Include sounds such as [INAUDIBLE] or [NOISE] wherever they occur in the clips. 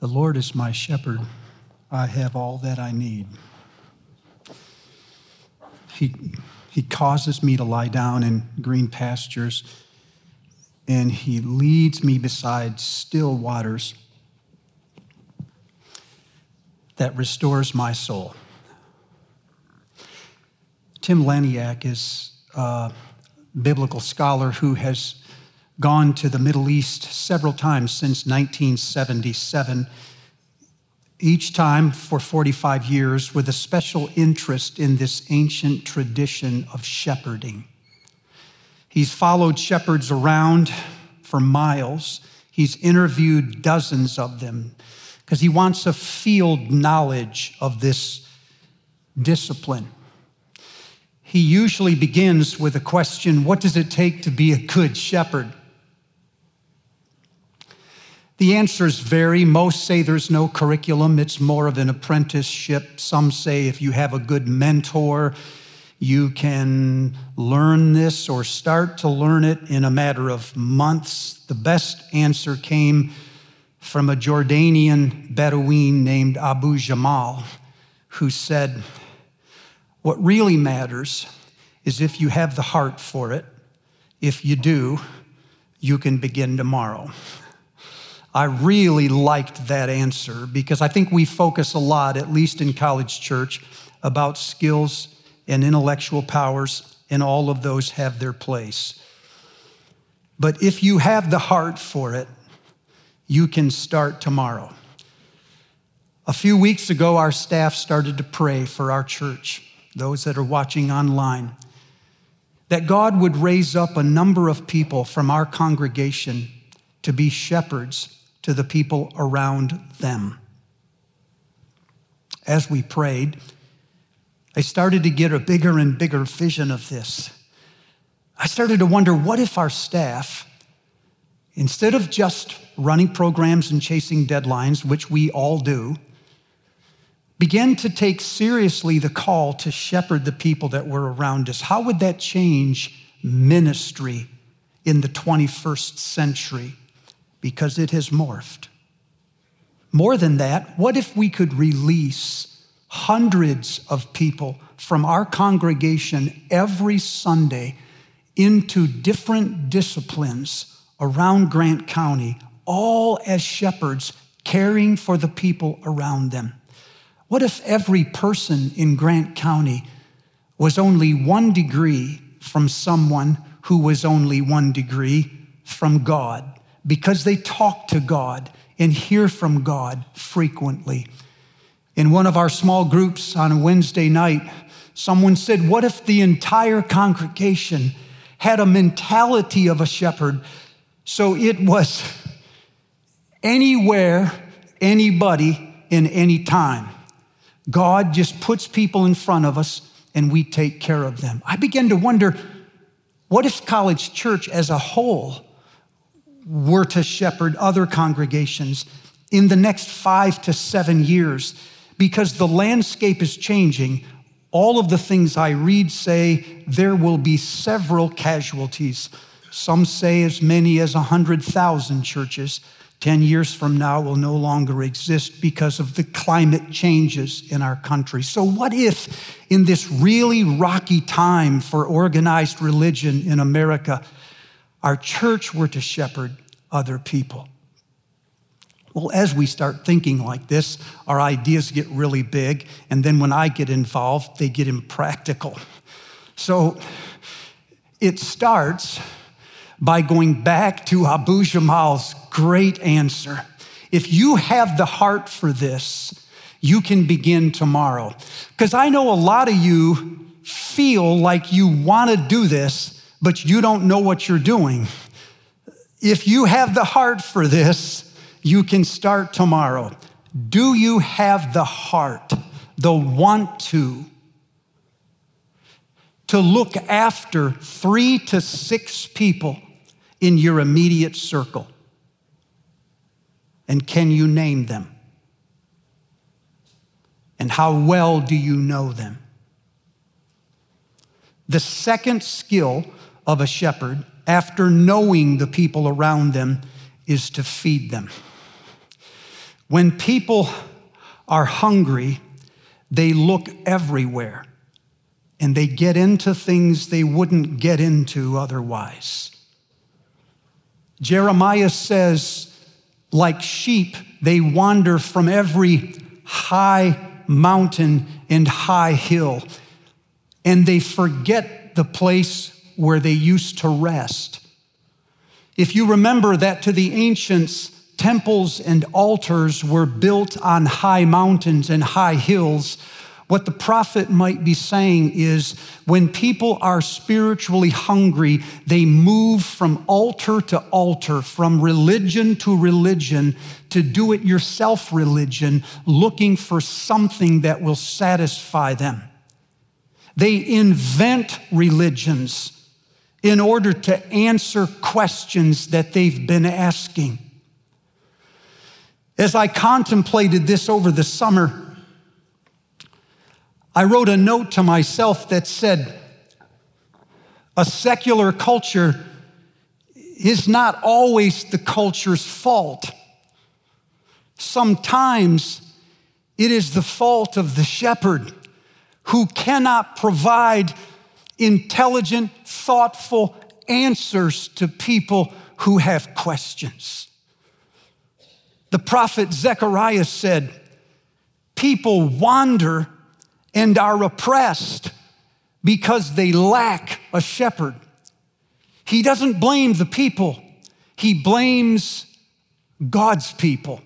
The Lord is my shepherd. I have all that I need. He, he causes me to lie down in green pastures, and He leads me beside still waters that restores my soul. Tim Laniak is a biblical scholar who has gone to the Middle East several times since 1977, each time for 45 years, with a special interest in this ancient tradition of shepherding. He's followed shepherds around for miles. He's interviewed dozens of them because he wants a field knowledge of this discipline. He usually begins with a question What does it take to be a good shepherd? The answers vary. Most say there's no curriculum, it's more of an apprenticeship. Some say if you have a good mentor, you can learn this or start to learn it in a matter of months. The best answer came from a Jordanian Bedouin named Abu Jamal, who said, What really matters is if you have the heart for it. If you do, you can begin tomorrow. I really liked that answer because I think we focus a lot, at least in college church, about skills and intellectual powers, and all of those have their place. But if you have the heart for it, you can start tomorrow. A few weeks ago, our staff started to pray for our church, those that are watching online, that God would raise up a number of people from our congregation to be shepherds to the people around them. As we prayed, I started to get a bigger and bigger vision of this. I started to wonder what if our staff, instead of just running programs and chasing deadlines, which we all do, began to take seriously the call to shepherd the people that were around us? How would that change ministry in the 21st century? Because it has morphed. More than that, what if we could release hundreds of people from our congregation every Sunday into different disciplines around Grant County, all as shepherds caring for the people around them? What if every person in Grant County was only one degree from someone who was only one degree from God? Because they talk to God and hear from God frequently. In one of our small groups on a Wednesday night, someone said, What if the entire congregation had a mentality of a shepherd? So it was anywhere, anybody, in any time. God just puts people in front of us and we take care of them. I began to wonder what if College Church as a whole were to shepherd other congregations in the next five to seven years because the landscape is changing. All of the things I read say there will be several casualties. Some say as many as 100,000 churches 10 years from now will no longer exist because of the climate changes in our country. So, what if in this really rocky time for organized religion in America, our church were to shepherd other people. Well, as we start thinking like this, our ideas get really big, and then when I get involved, they get impractical. So it starts by going back to Abu Jamal's great answer. If you have the heart for this, you can begin tomorrow. Because I know a lot of you feel like you want to do this, but you don't know what you're doing. If you have the heart for this, you can start tomorrow. Do you have the heart, the want to, to look after three to six people in your immediate circle? And can you name them? And how well do you know them? The second skill of a shepherd after knowing the people around them is to feed them. When people are hungry, they look everywhere and they get into things they wouldn't get into otherwise. Jeremiah says, like sheep, they wander from every high mountain and high hill, and they forget the place where they used to rest. If you remember that to the ancients, temples and altars were built on high mountains and high hills, what the prophet might be saying is when people are spiritually hungry, they move from altar to altar, from religion to religion, to do it yourself religion, looking for something that will satisfy them. They invent religions in order to answer questions that they've been asking. As I contemplated this over the summer, I wrote a note to myself that said, a secular culture is not always the culture's fault. Sometimes it is the fault of the shepherd who cannot provide intelligent, thoughtful answers to people who have questions. The prophet Zechariah said, People wander and are oppressed because they lack a shepherd. He doesn't blame the people, he blames God's people.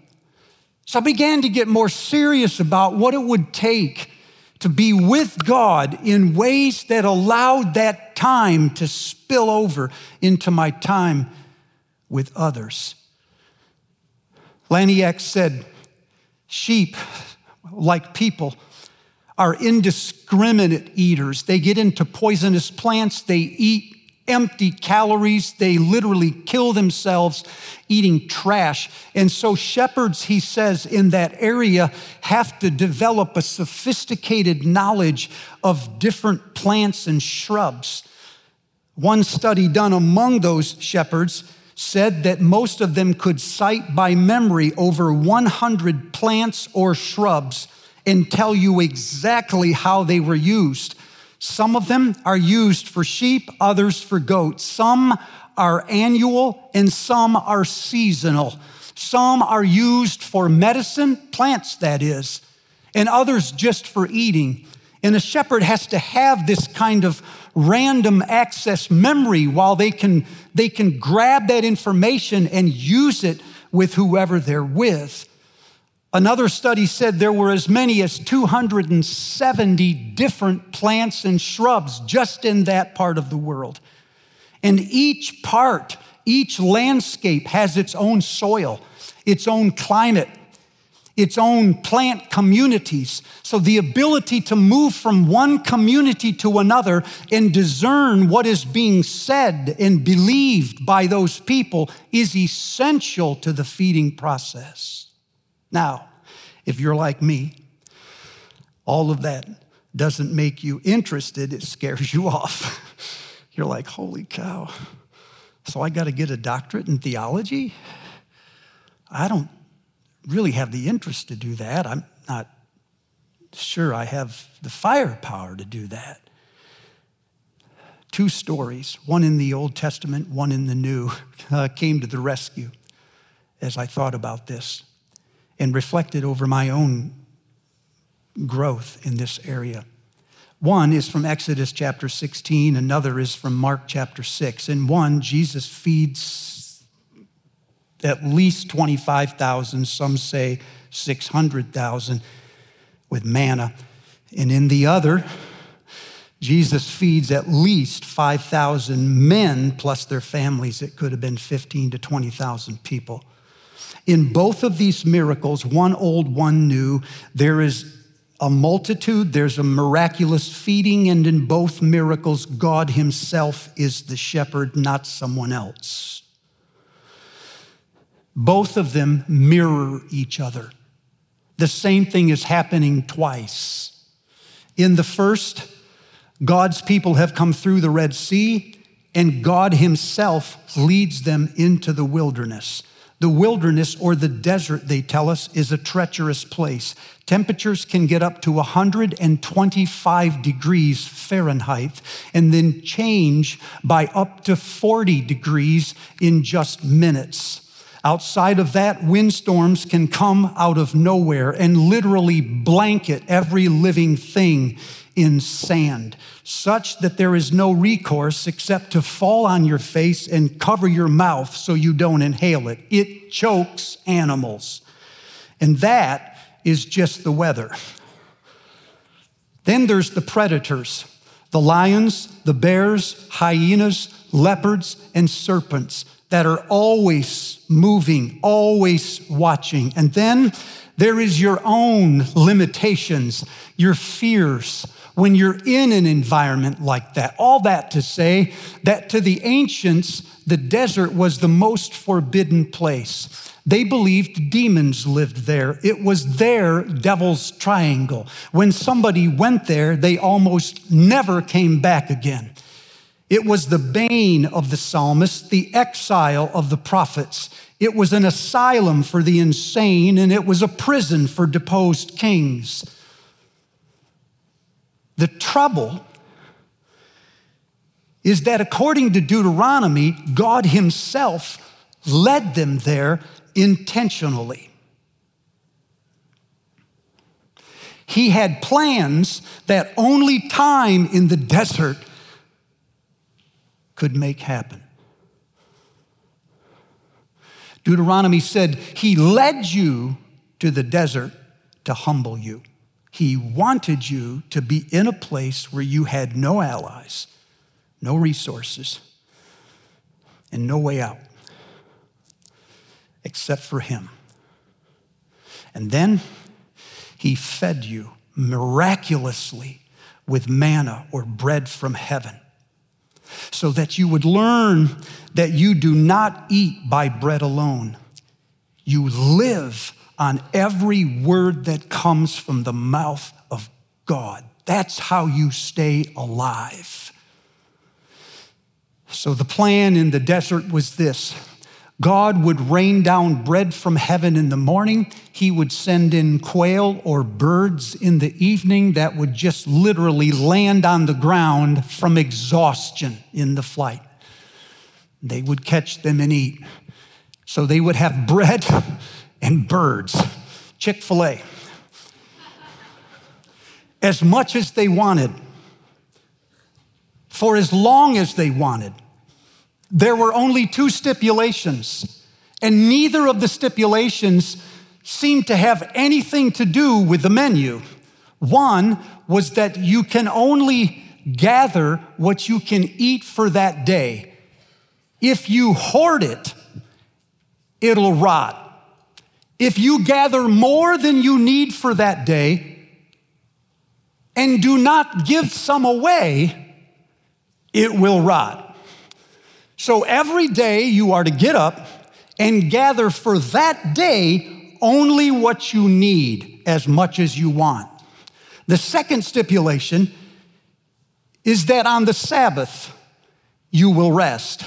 So I began to get more serious about what it would take to be with God in ways that allowed that time to spill over into my time with others. Laniak said, Sheep, like people, are indiscriminate eaters. They get into poisonous plants, they eat empty calories, they literally kill themselves eating trash. And so, shepherds, he says, in that area have to develop a sophisticated knowledge of different plants and shrubs. One study done among those shepherds said that most of them could cite by memory over 100 plants or shrubs and tell you exactly how they were used. Some of them are used for sheep, others for goats. Some are annual and some are seasonal. Some are used for medicine, plants that is, and others just for eating. And a shepherd has to have this kind of random access memory while they can, they can grab that information and use it with whoever they're with. Another study said there were as many as 270 different plants and shrubs just in that part of the world. And each part, each landscape has its own soil, its own climate, its own plant communities. So the ability to move from one community to another and discern what is being said and believed by those people is essential to the feeding process. Now, if you're like me, all of that doesn't make you interested, it scares you [LAUGHS] off. You're like, holy cow. So I got to get a doctorate in theology? I don't really have the interest to do that. I'm not sure I have the firepower to do that. Two stories, one in the Old Testament, one in the New, [LAUGHS] uh, came to the rescue as I thought about this and reflected over my own growth in this area. One is from Exodus chapter 16, another is from Mark chapter 6. In one, Jesus feeds at least 25,000, some say 600,000 with manna. And in the other, Jesus feeds at least 5,000 men plus their families. It could have been 15 to 20,000 people. In both of these miracles, one old, one new, there is a multitude, there's a miraculous feeding, and in both miracles, God Himself is the shepherd, not someone else. Both of them mirror each other. The same thing is happening twice. In the first, God's people have come through the Red Sea, and God Himself leads them into the wilderness. The wilderness or the desert, they tell us, is a treacherous place. Temperatures can get up to 125 degrees Fahrenheit and then change by up to 40 degrees in just minutes. Outside of that, windstorms can come out of nowhere and literally blanket every living thing in sand, such that there is no recourse except to fall on your face and cover your mouth so you don't inhale it. It chokes animals. And that is just the weather. Then there's the predators the lions, the bears, hyenas, leopards, and serpents that are always moving, always watching. And then there is your own limitations, your fears, when you're in an environment like that. All that to say that to the ancients, the desert was the most forbidden place. They believed demons lived there. It was their devil's triangle. When somebody went there, they almost never came back again. It was the bane of the psalmist, the exile of the prophets. It was an asylum for the insane, and it was a prison for deposed kings. The trouble is that according to Deuteronomy, God Himself led them there intentionally. He had plans that only time in the desert could make happen. Deuteronomy said, He led you to the desert to humble you. He wanted you to be in a place where you had no allies, no resources, and no way out except for Him. And then He fed you miraculously with manna or bread from heaven so that you would learn that you do not eat by bread alone. You live on every word that comes from the mouth of God. That's how you stay alive. So the plan in the desert was this God would rain down bread from heaven in the morning. He would send in quail or birds in the evening that would just literally land on the ground from exhaustion in the flight. They would catch them and eat. So they would have bread and birds, Chick fil A, as much as they wanted, for as long as they wanted. There were only two stipulations, and neither of the stipulations seemed to have anything to do with the menu. One was that you can only gather what you can eat for that day. If you hoard it, it'll rot. If you gather more than you need for that day and do not give some away, it will rot. So every day you are to get up and gather for that day only what you need as much as you want. The second stipulation is that on the Sabbath you will rest.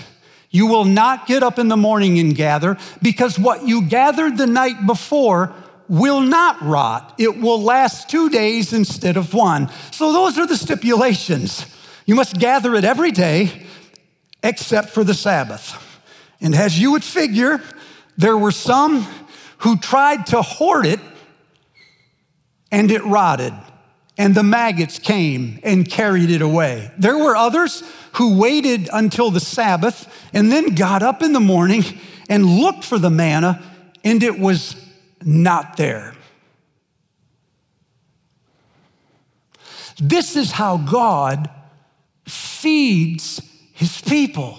You will not get up in the morning and gather because what you gathered the night before will not rot. It will last two days instead of one. So those are the stipulations. You must gather it every day except for the Sabbath. And as you would figure, there were some who tried to hoard it and it rotted, and the maggots came and carried it away. There were others who waited until the Sabbath and then got up in the morning and looked for the manna, and it was not there. This is how God feeds his people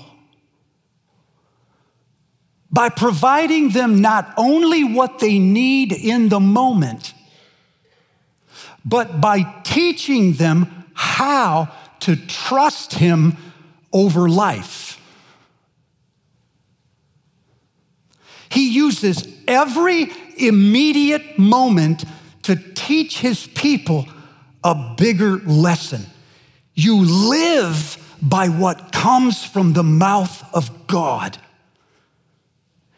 by providing them not only what they need in the moment, but by teaching them how to trust Him over life. He uses every immediate moment to teach His people a bigger lesson. You live by what comes from the mouth of God.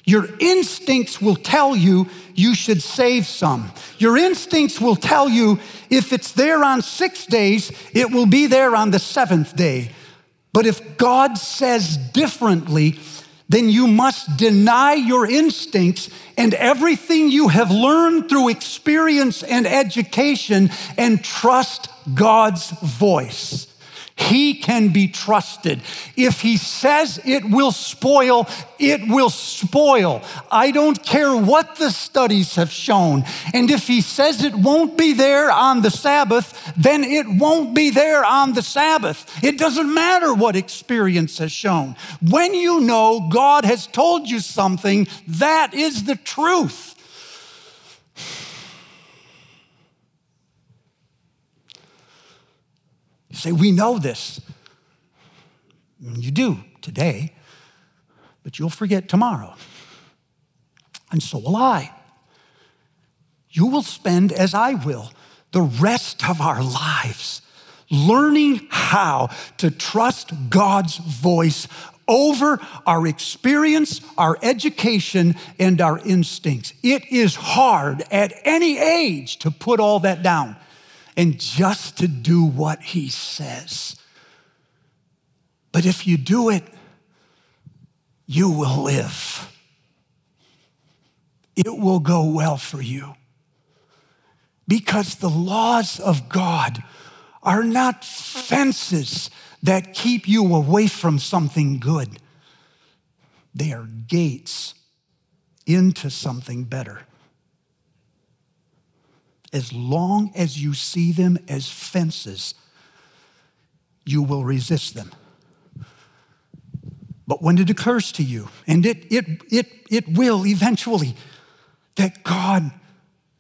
Your instincts will tell you you should save some. Your instincts will tell you if it's there on six days, it will be there on the seventh day. But if God says differently, then you must deny your instincts and everything you have learned through experience and education and trust God's voice. He can be trusted. If he says it will spoil, it will spoil. I don't care what the studies have shown. And if he says it won't be there on the Sabbath, then it won't be there on the Sabbath. It doesn't matter what experience has shown. When you know God has told you something, that is the truth. You say, We know this. You do today, but you'll forget tomorrow. And so will I. You will spend, as I will, the rest of our lives learning how to trust God's voice over our experience, our education, and our instincts. It is hard at any age to put all that down and just to do what he says. But if you do it, you will live. It will go well for you. Because the laws of God are not fences that keep you away from something good, they are gates into something better as long as you see them as fences, you will resist them. But when it occurs to you, and it, it, it, it will eventually, that God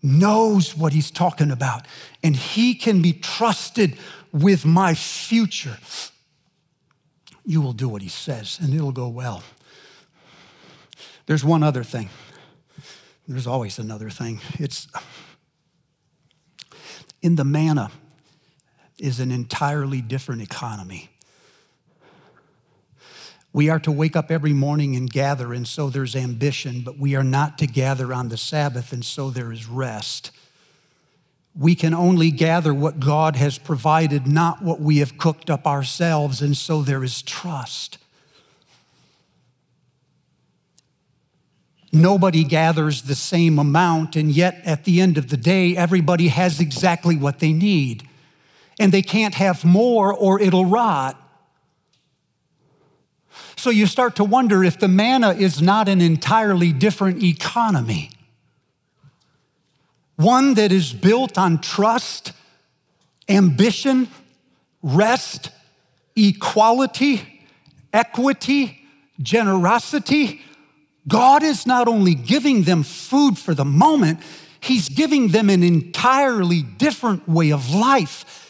knows what He's talking about and He can be trusted with my future, you will do what He says and it'll go well. There's one other thing. There's always another thing. It's in the manna is an entirely different economy. We are to wake up every morning and gather, and so there's ambition, but we are not to gather on the Sabbath, and so there is rest. We can only gather what God has provided, not what we have cooked up ourselves, and so there is trust. Nobody gathers the same amount, and yet at the end of the day, everybody has exactly what they need. And they can't have more or it'll rot. So you start to wonder if the manna is not an entirely different economy. One that is built on trust, ambition, rest, equality, equity, generosity, God is not only giving them food for the moment, He's giving them an entirely different way of life.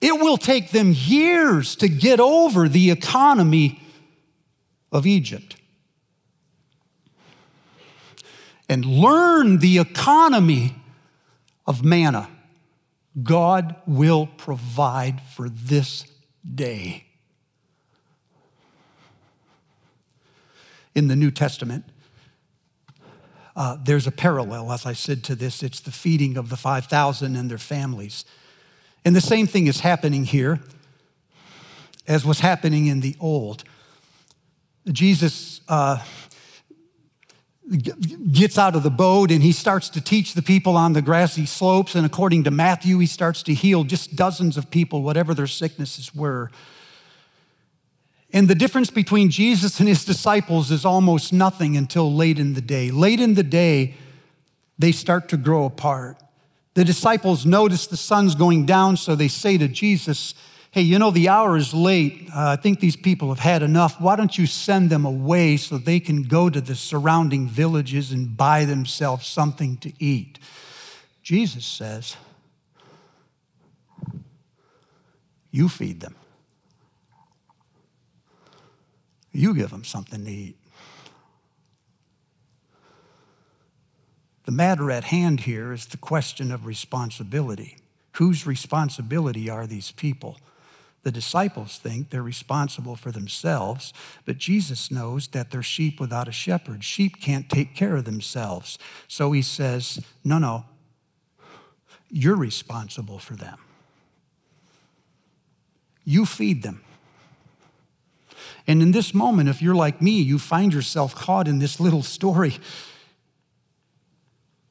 It will take them years to get over the economy of Egypt and learn the economy of manna. God will provide for this day. In the New Testament. Uh, there's a parallel, as I said, to this. It's the feeding of the 5,000 and their families. And the same thing is happening here as was happening in the old. Jesus uh, gets out of the boat and he starts to teach the people on the grassy slopes. And according to Matthew, he starts to heal just dozens of people, whatever their sicknesses were. And the difference between Jesus and his disciples is almost nothing until late in the day. Late in the day, they start to grow apart. The disciples notice the sun's going down, so they say to Jesus, Hey, you know, the hour is late. Uh, I think these people have had enough. Why don't you send them away so they can go to the surrounding villages and buy themselves something to eat? Jesus says, You feed them. You give them something to eat. The matter at hand here is the question of responsibility. Whose responsibility are these people The disciples think they're responsible for themselves, but Jesus knows that they're sheep without a shepherd. Sheep can't take care of themselves. So he says, No, no, you're responsible for them. You feed them. And in this moment, if you're like me, you find yourself caught in this little story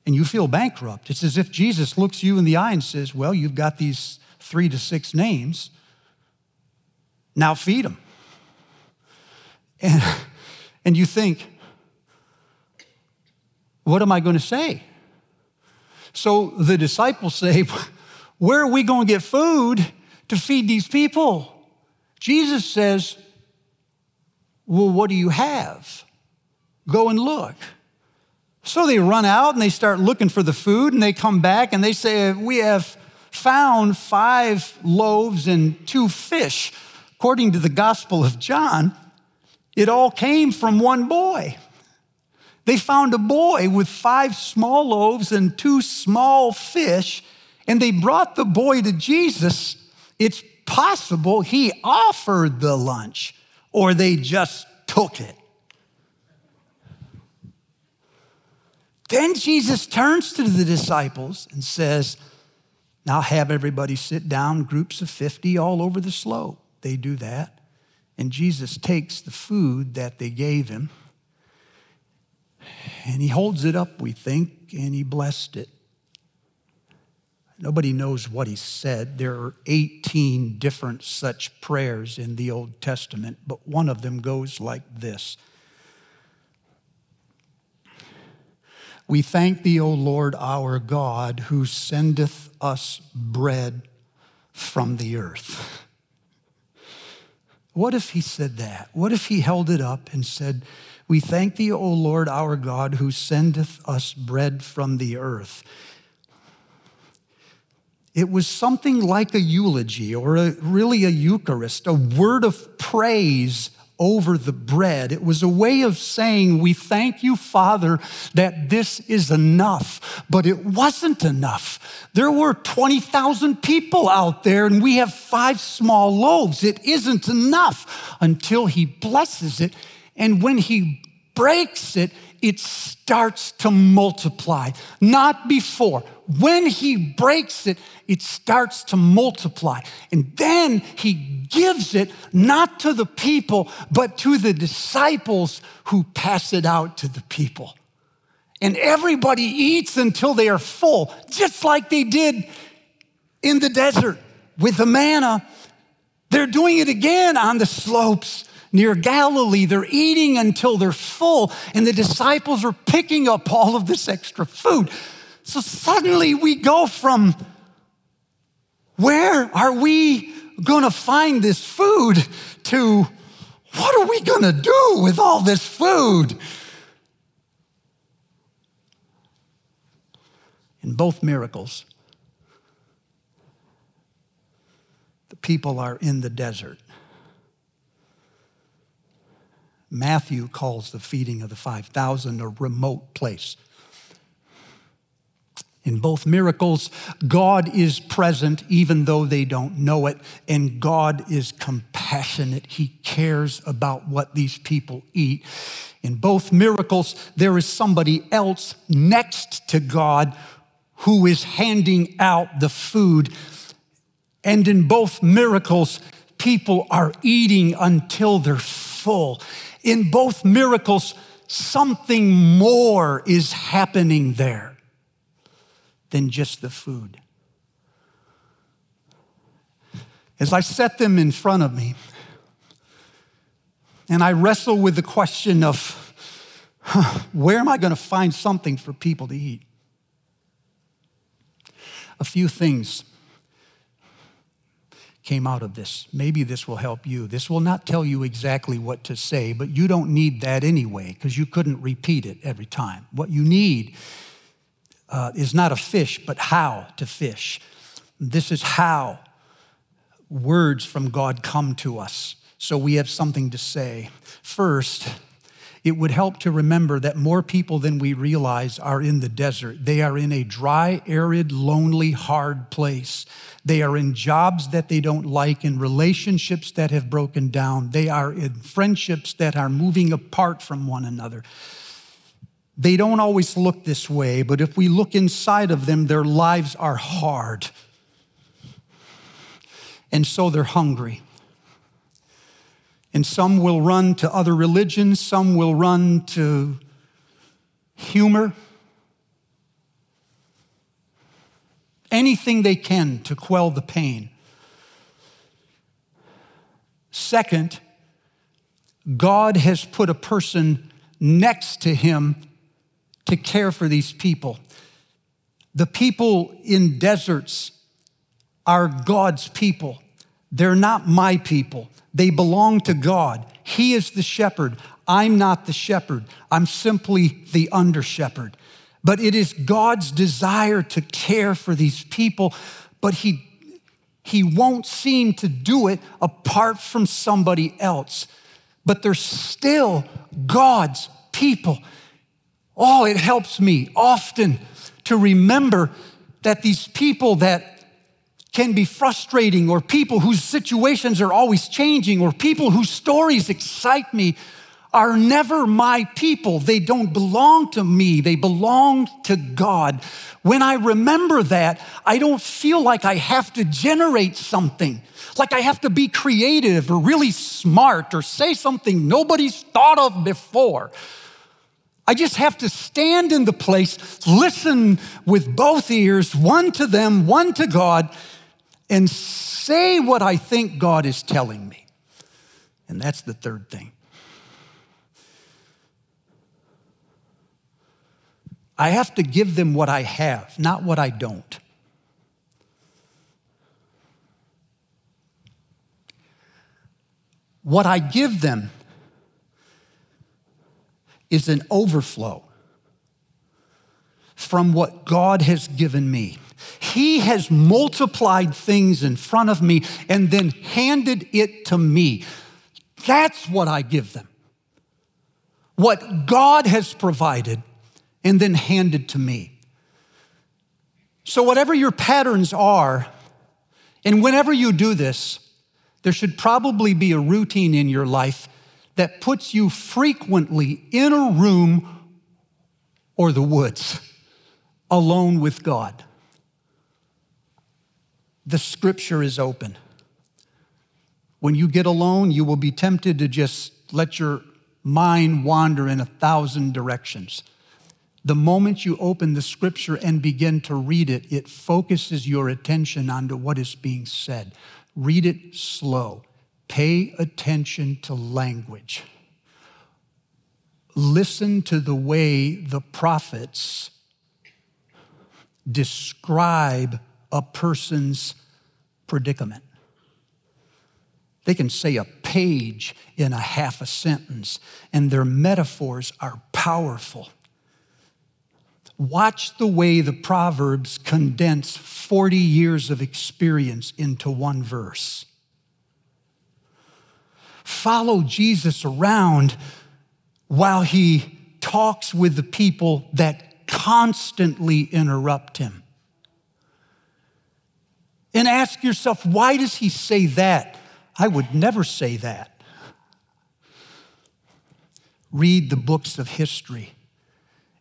and you feel bankrupt. It's as if Jesus looks you in the eye and says, Well, you've got these three to six names. Now feed them. And, and you think, What am I going to say? So the disciples say, Where are we going to get food to feed these people? Jesus says, Well, what do you have? Go and look. So they run out and they start looking for the food and they come back and they say, We have found five loaves and two fish. According to the Gospel of John, it all came from one boy. They found a boy with five small loaves and two small fish, and they brought the boy to Jesus. It's possible he offered the lunch or they just took it. Then Jesus turns to the disciples and says, Now have everybody sit down, groups of 50 all over the slope. They do that. And Jesus takes the food that they gave him and he holds it up, we think, and he blessed it. Nobody knows what he said. There are 18 different such prayers in the Old Testament, but one of them goes like this We thank thee, O Lord our God, who sendeth us bread from the earth. What if he said that? What if he held it up and said, We thank thee, O Lord our God, who sendeth us bread from the earth? It was something like a eulogy or a, really a Eucharist, a word of praise over the bread. It was a way of saying, We thank you, Father, that this is enough. But it wasn't enough. There were 20,000 people out there, and we have five small loaves. It isn't enough until He blesses it. And when He breaks it, it starts to multiply. Not before. When he breaks it, it starts to multiply. And then he gives it not to the people, but to the disciples who pass it out to the people. And everybody eats until they are full, just like they did in the desert with the manna. They're doing it again on the slopes near Galilee. They're eating until they're full, and the disciples are picking up all of this extra food. So suddenly we go from where are we going to find this food to what are we going to do with all this food? In both miracles, the people are in the desert. Matthew calls the feeding of the 5,000 a remote place. In both miracles, God is present even though they don't know it, and God is compassionate. He cares about what these people eat. In both miracles, there is somebody else next to God who is handing out the food. And in both miracles, people are eating until they're full. In both miracles, something more is happening there than just the food. As I set them in front of me, and I wrestle with the question of huh, where am I going to find something for people to eat? A few things came out of this. Maybe this will help you. This will not tell you exactly what to say, but you don't need that anyway because you couldn't repeat it every time. What you need uh, is not a fish, but how to fish. This is how words from God come to us. So we have something to say. First, it would help to remember that more people than we realize are in the desert. They are in a dry, arid, lonely, hard place. They are in jobs that they don't like, in relationships that have broken down. They are in friendships that are moving apart from one another. They don't always look this way, but if we look inside of them, their lives are hard. And so they're hungry. And some will run to other religions, some will run to humor. Anything they can to quell the pain. Second, God has put a person next to him to care for these people. The people in deserts are God's people. They're not my people. They belong to God. He is the shepherd. I'm not the shepherd. I'm simply the under shepherd. But it is God's desire to care for these people, but He, he won't seem to do it apart from somebody else. But they're still God's people. Oh, it helps me often to remember that these people that can be frustrating, or people whose situations are always changing, or people whose stories excite me are never my people. They don't belong to me, they belong to God. When I remember that, I don't feel like I have to generate something, like I have to be creative or really smart or say something nobody's thought of before. I just have to stand in the place, listen with both ears, one to them, one to God, and say what I think God is telling me. And that's the third thing. I have to give them what I have, not what I don't. What I give them is an overflow from what God has given me. He has multiplied things in front of me and then handed it to me. That's what I give them. What God has provided and then handed to me. So, whatever your patterns are, and whenever you do this, there should probably be a routine in your life that puts you frequently in a room or the woods alone with God the scripture is open. When you get alone, you will be tempted to just let your mind wander in a thousand directions. The moment you open the scripture and begin to read it, it focuses your attention onto what is being said. Read it slow. Pay attention to language. Listen to the way the prophets describe a person's predicament. They can say a page in a half a sentence, and their metaphors are powerful. Watch the way the Proverbs condense 40 years of experience into one verse. Follow Jesus around while he talks with the people that constantly interrupt him and ask yourself, why does he say that? I would never say that. Read the books of history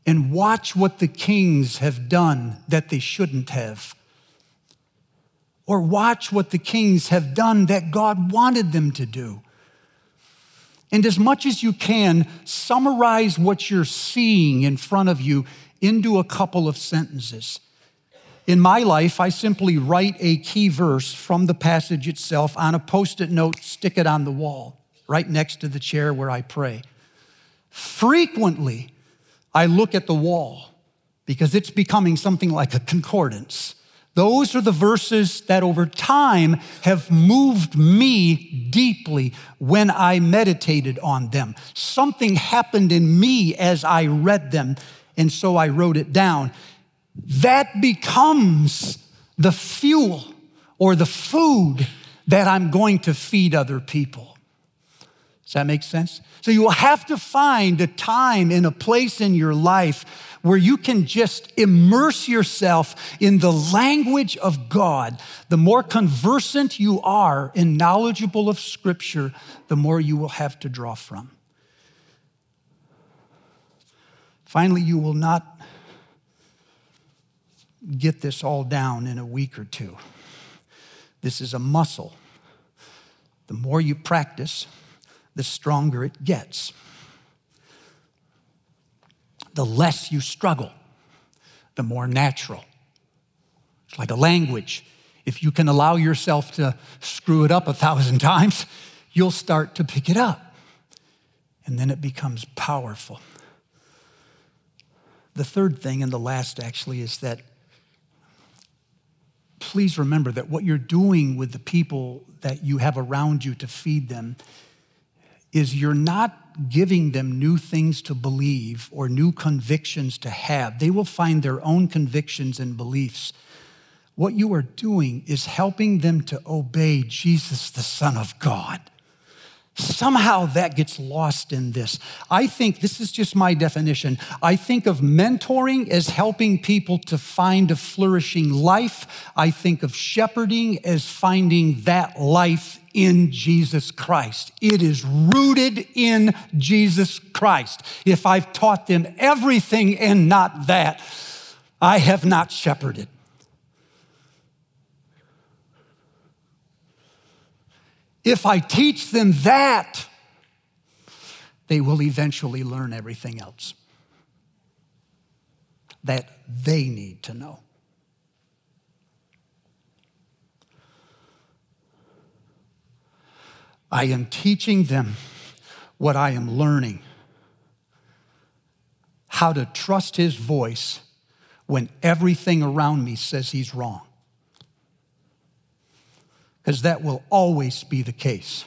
and watch what the kings have done that they shouldn't have. Or watch what the kings have done that God wanted them to do. And as much as you can, summarize what you're seeing in front of you into a couple of sentences. In my life, I simply write a key verse from the passage itself on a post it note, stick it on the wall, right next to the chair where I pray. Frequently, I look at the wall because it's becoming something like a concordance. Those are the verses that over time have moved me deeply when I meditated on them. Something happened in me as I read them, and so I wrote it down that becomes the fuel or the food that I'm going to feed other people. Does that make sense? So you will have to find a time and a place in your life where you can just immerse yourself in the language of God. The more conversant you are and knowledgeable of Scripture, the more you will have to draw from. Finally, you will not get this all down in a week or two. This is a muscle. The more you practice, the stronger it gets. The less you struggle, the more natural. It's like a language. If you can allow yourself to screw it up a thousand [LAUGHS] times, you'll start to pick it up. And then it becomes powerful. The third thing, and the last actually, is that please remember that what you're doing with the people that you have around you to feed them is you're not giving them new things to believe or new convictions to have. They will find their own convictions and beliefs. What you are doing is helping them to obey Jesus, the Son of God. Somehow that gets lost in this. I think this is just my definition. I think of mentoring as helping people to find a flourishing life. I think of shepherding as finding that life in Jesus Christ. It is rooted in Jesus Christ. If I've taught them everything and not that, I have not shepherded. If I teach them that, they will eventually learn everything else that they need to know. I am teaching them what I am learning how to trust his voice when everything around me says he's wrong because that will always be the case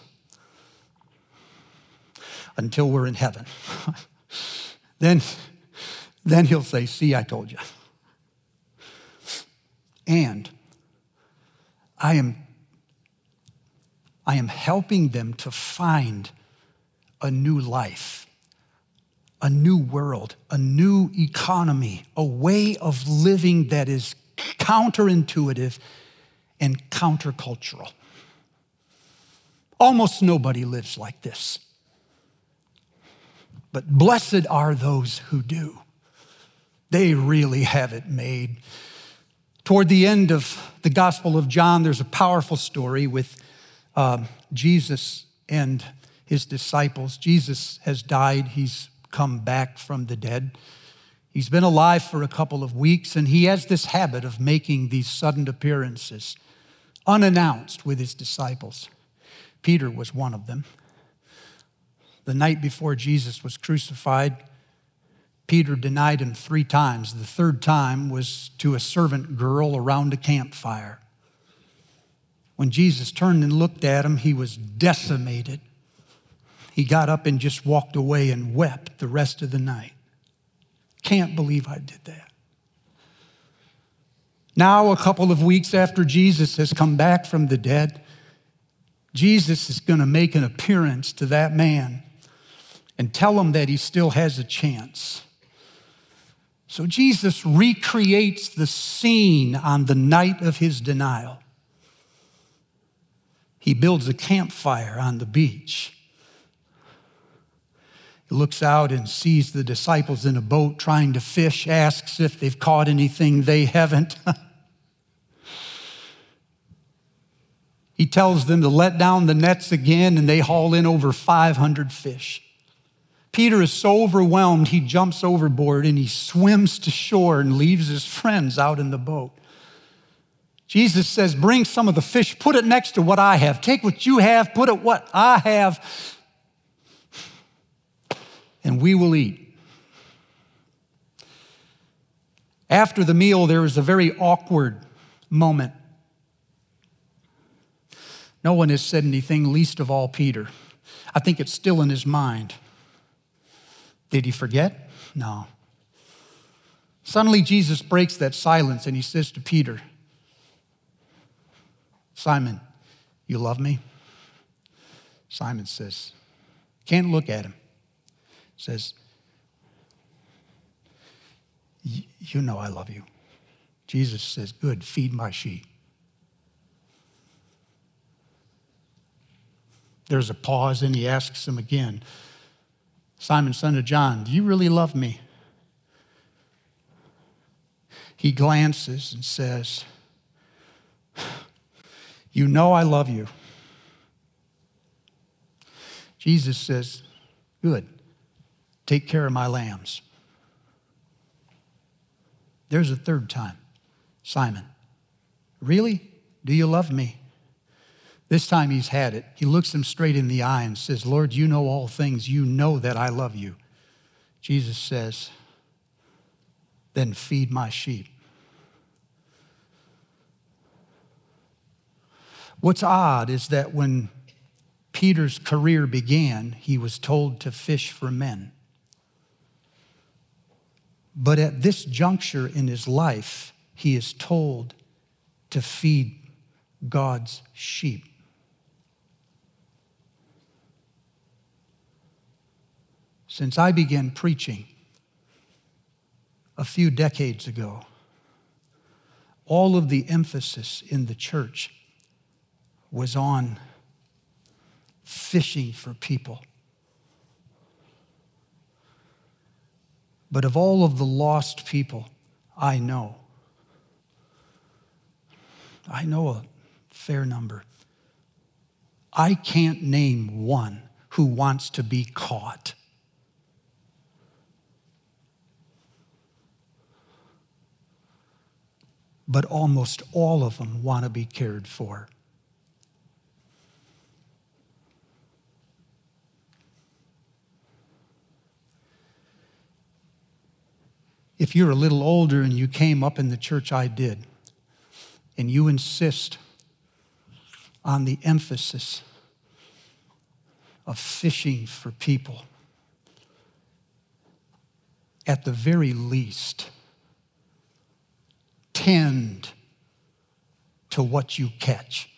until we're in heaven. [LAUGHS] then, then he'll say, See, I told you. And I am, I am helping them to find a new life, a new world, a new economy, a way of living that is counterintuitive and countercultural. Almost nobody lives like this. But blessed are those who do. They really have it made. Toward the end of the Gospel of John, there's a powerful story with um, Jesus and his disciples. Jesus has died, he's come back from the dead. He's been alive for a couple of weeks, and he has this habit of making these sudden appearances unannounced with his disciples. Peter was one of them. The night before Jesus was crucified, Peter denied him three times. The third time was to a servant girl around a campfire. When Jesus turned and looked at him, he was decimated. He got up and just walked away and wept the rest of the night. Can't believe I did that. Now, a couple of weeks after Jesus has come back from the dead, Jesus is going to make an appearance to that man and tell him that he still has a chance. So Jesus recreates the scene on the night of his denial. He builds a campfire on the beach. He looks out and sees the disciples in a boat trying to fish, asks if they've caught anything they haven't. [LAUGHS] He tells them to let down the nets again, and they haul in over 500 fish. Peter is so overwhelmed, he jumps overboard and he swims to shore and leaves his friends out in the boat. Jesus says, Bring some of the fish, put it next to what I have. Take what you have, put it what I have, and we will eat. After the meal, there is a very awkward moment. No one has said anything, least of all Peter. I think it's still in his mind. Did he forget? No. Suddenly, Jesus breaks that silence and he says to Peter, Simon, you love me? Simon says, Can't look at him. Says, You know I love you. Jesus says, Good, feed my sheep. There's a pause, and he asks him again Simon, son of John, do you really love me? He glances and says, You know I love you. Jesus says, Good, take care of my lambs. There's a third time. Simon, really? Do you love me? This time he's had it. He looks him straight in the eye and says, Lord, you know all things. You know that I love you. Jesus says, Then feed my sheep. What's odd is that when Peter's career began, he was told to fish for men. But at this juncture in his life, he is told to feed God's sheep. Since I began preaching a few decades ago, all of the emphasis in the church was on fishing for people. But of all of the lost people I know, I know a fair number. I can't name one who wants to be caught. But almost all of them want to be cared for. If you're a little older and you came up in the church I did, and you insist on the emphasis of fishing for people, at the very least, tend to what you catch.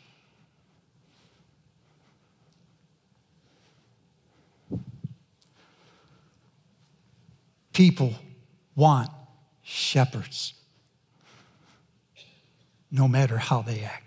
People want shepherds, no matter how they act.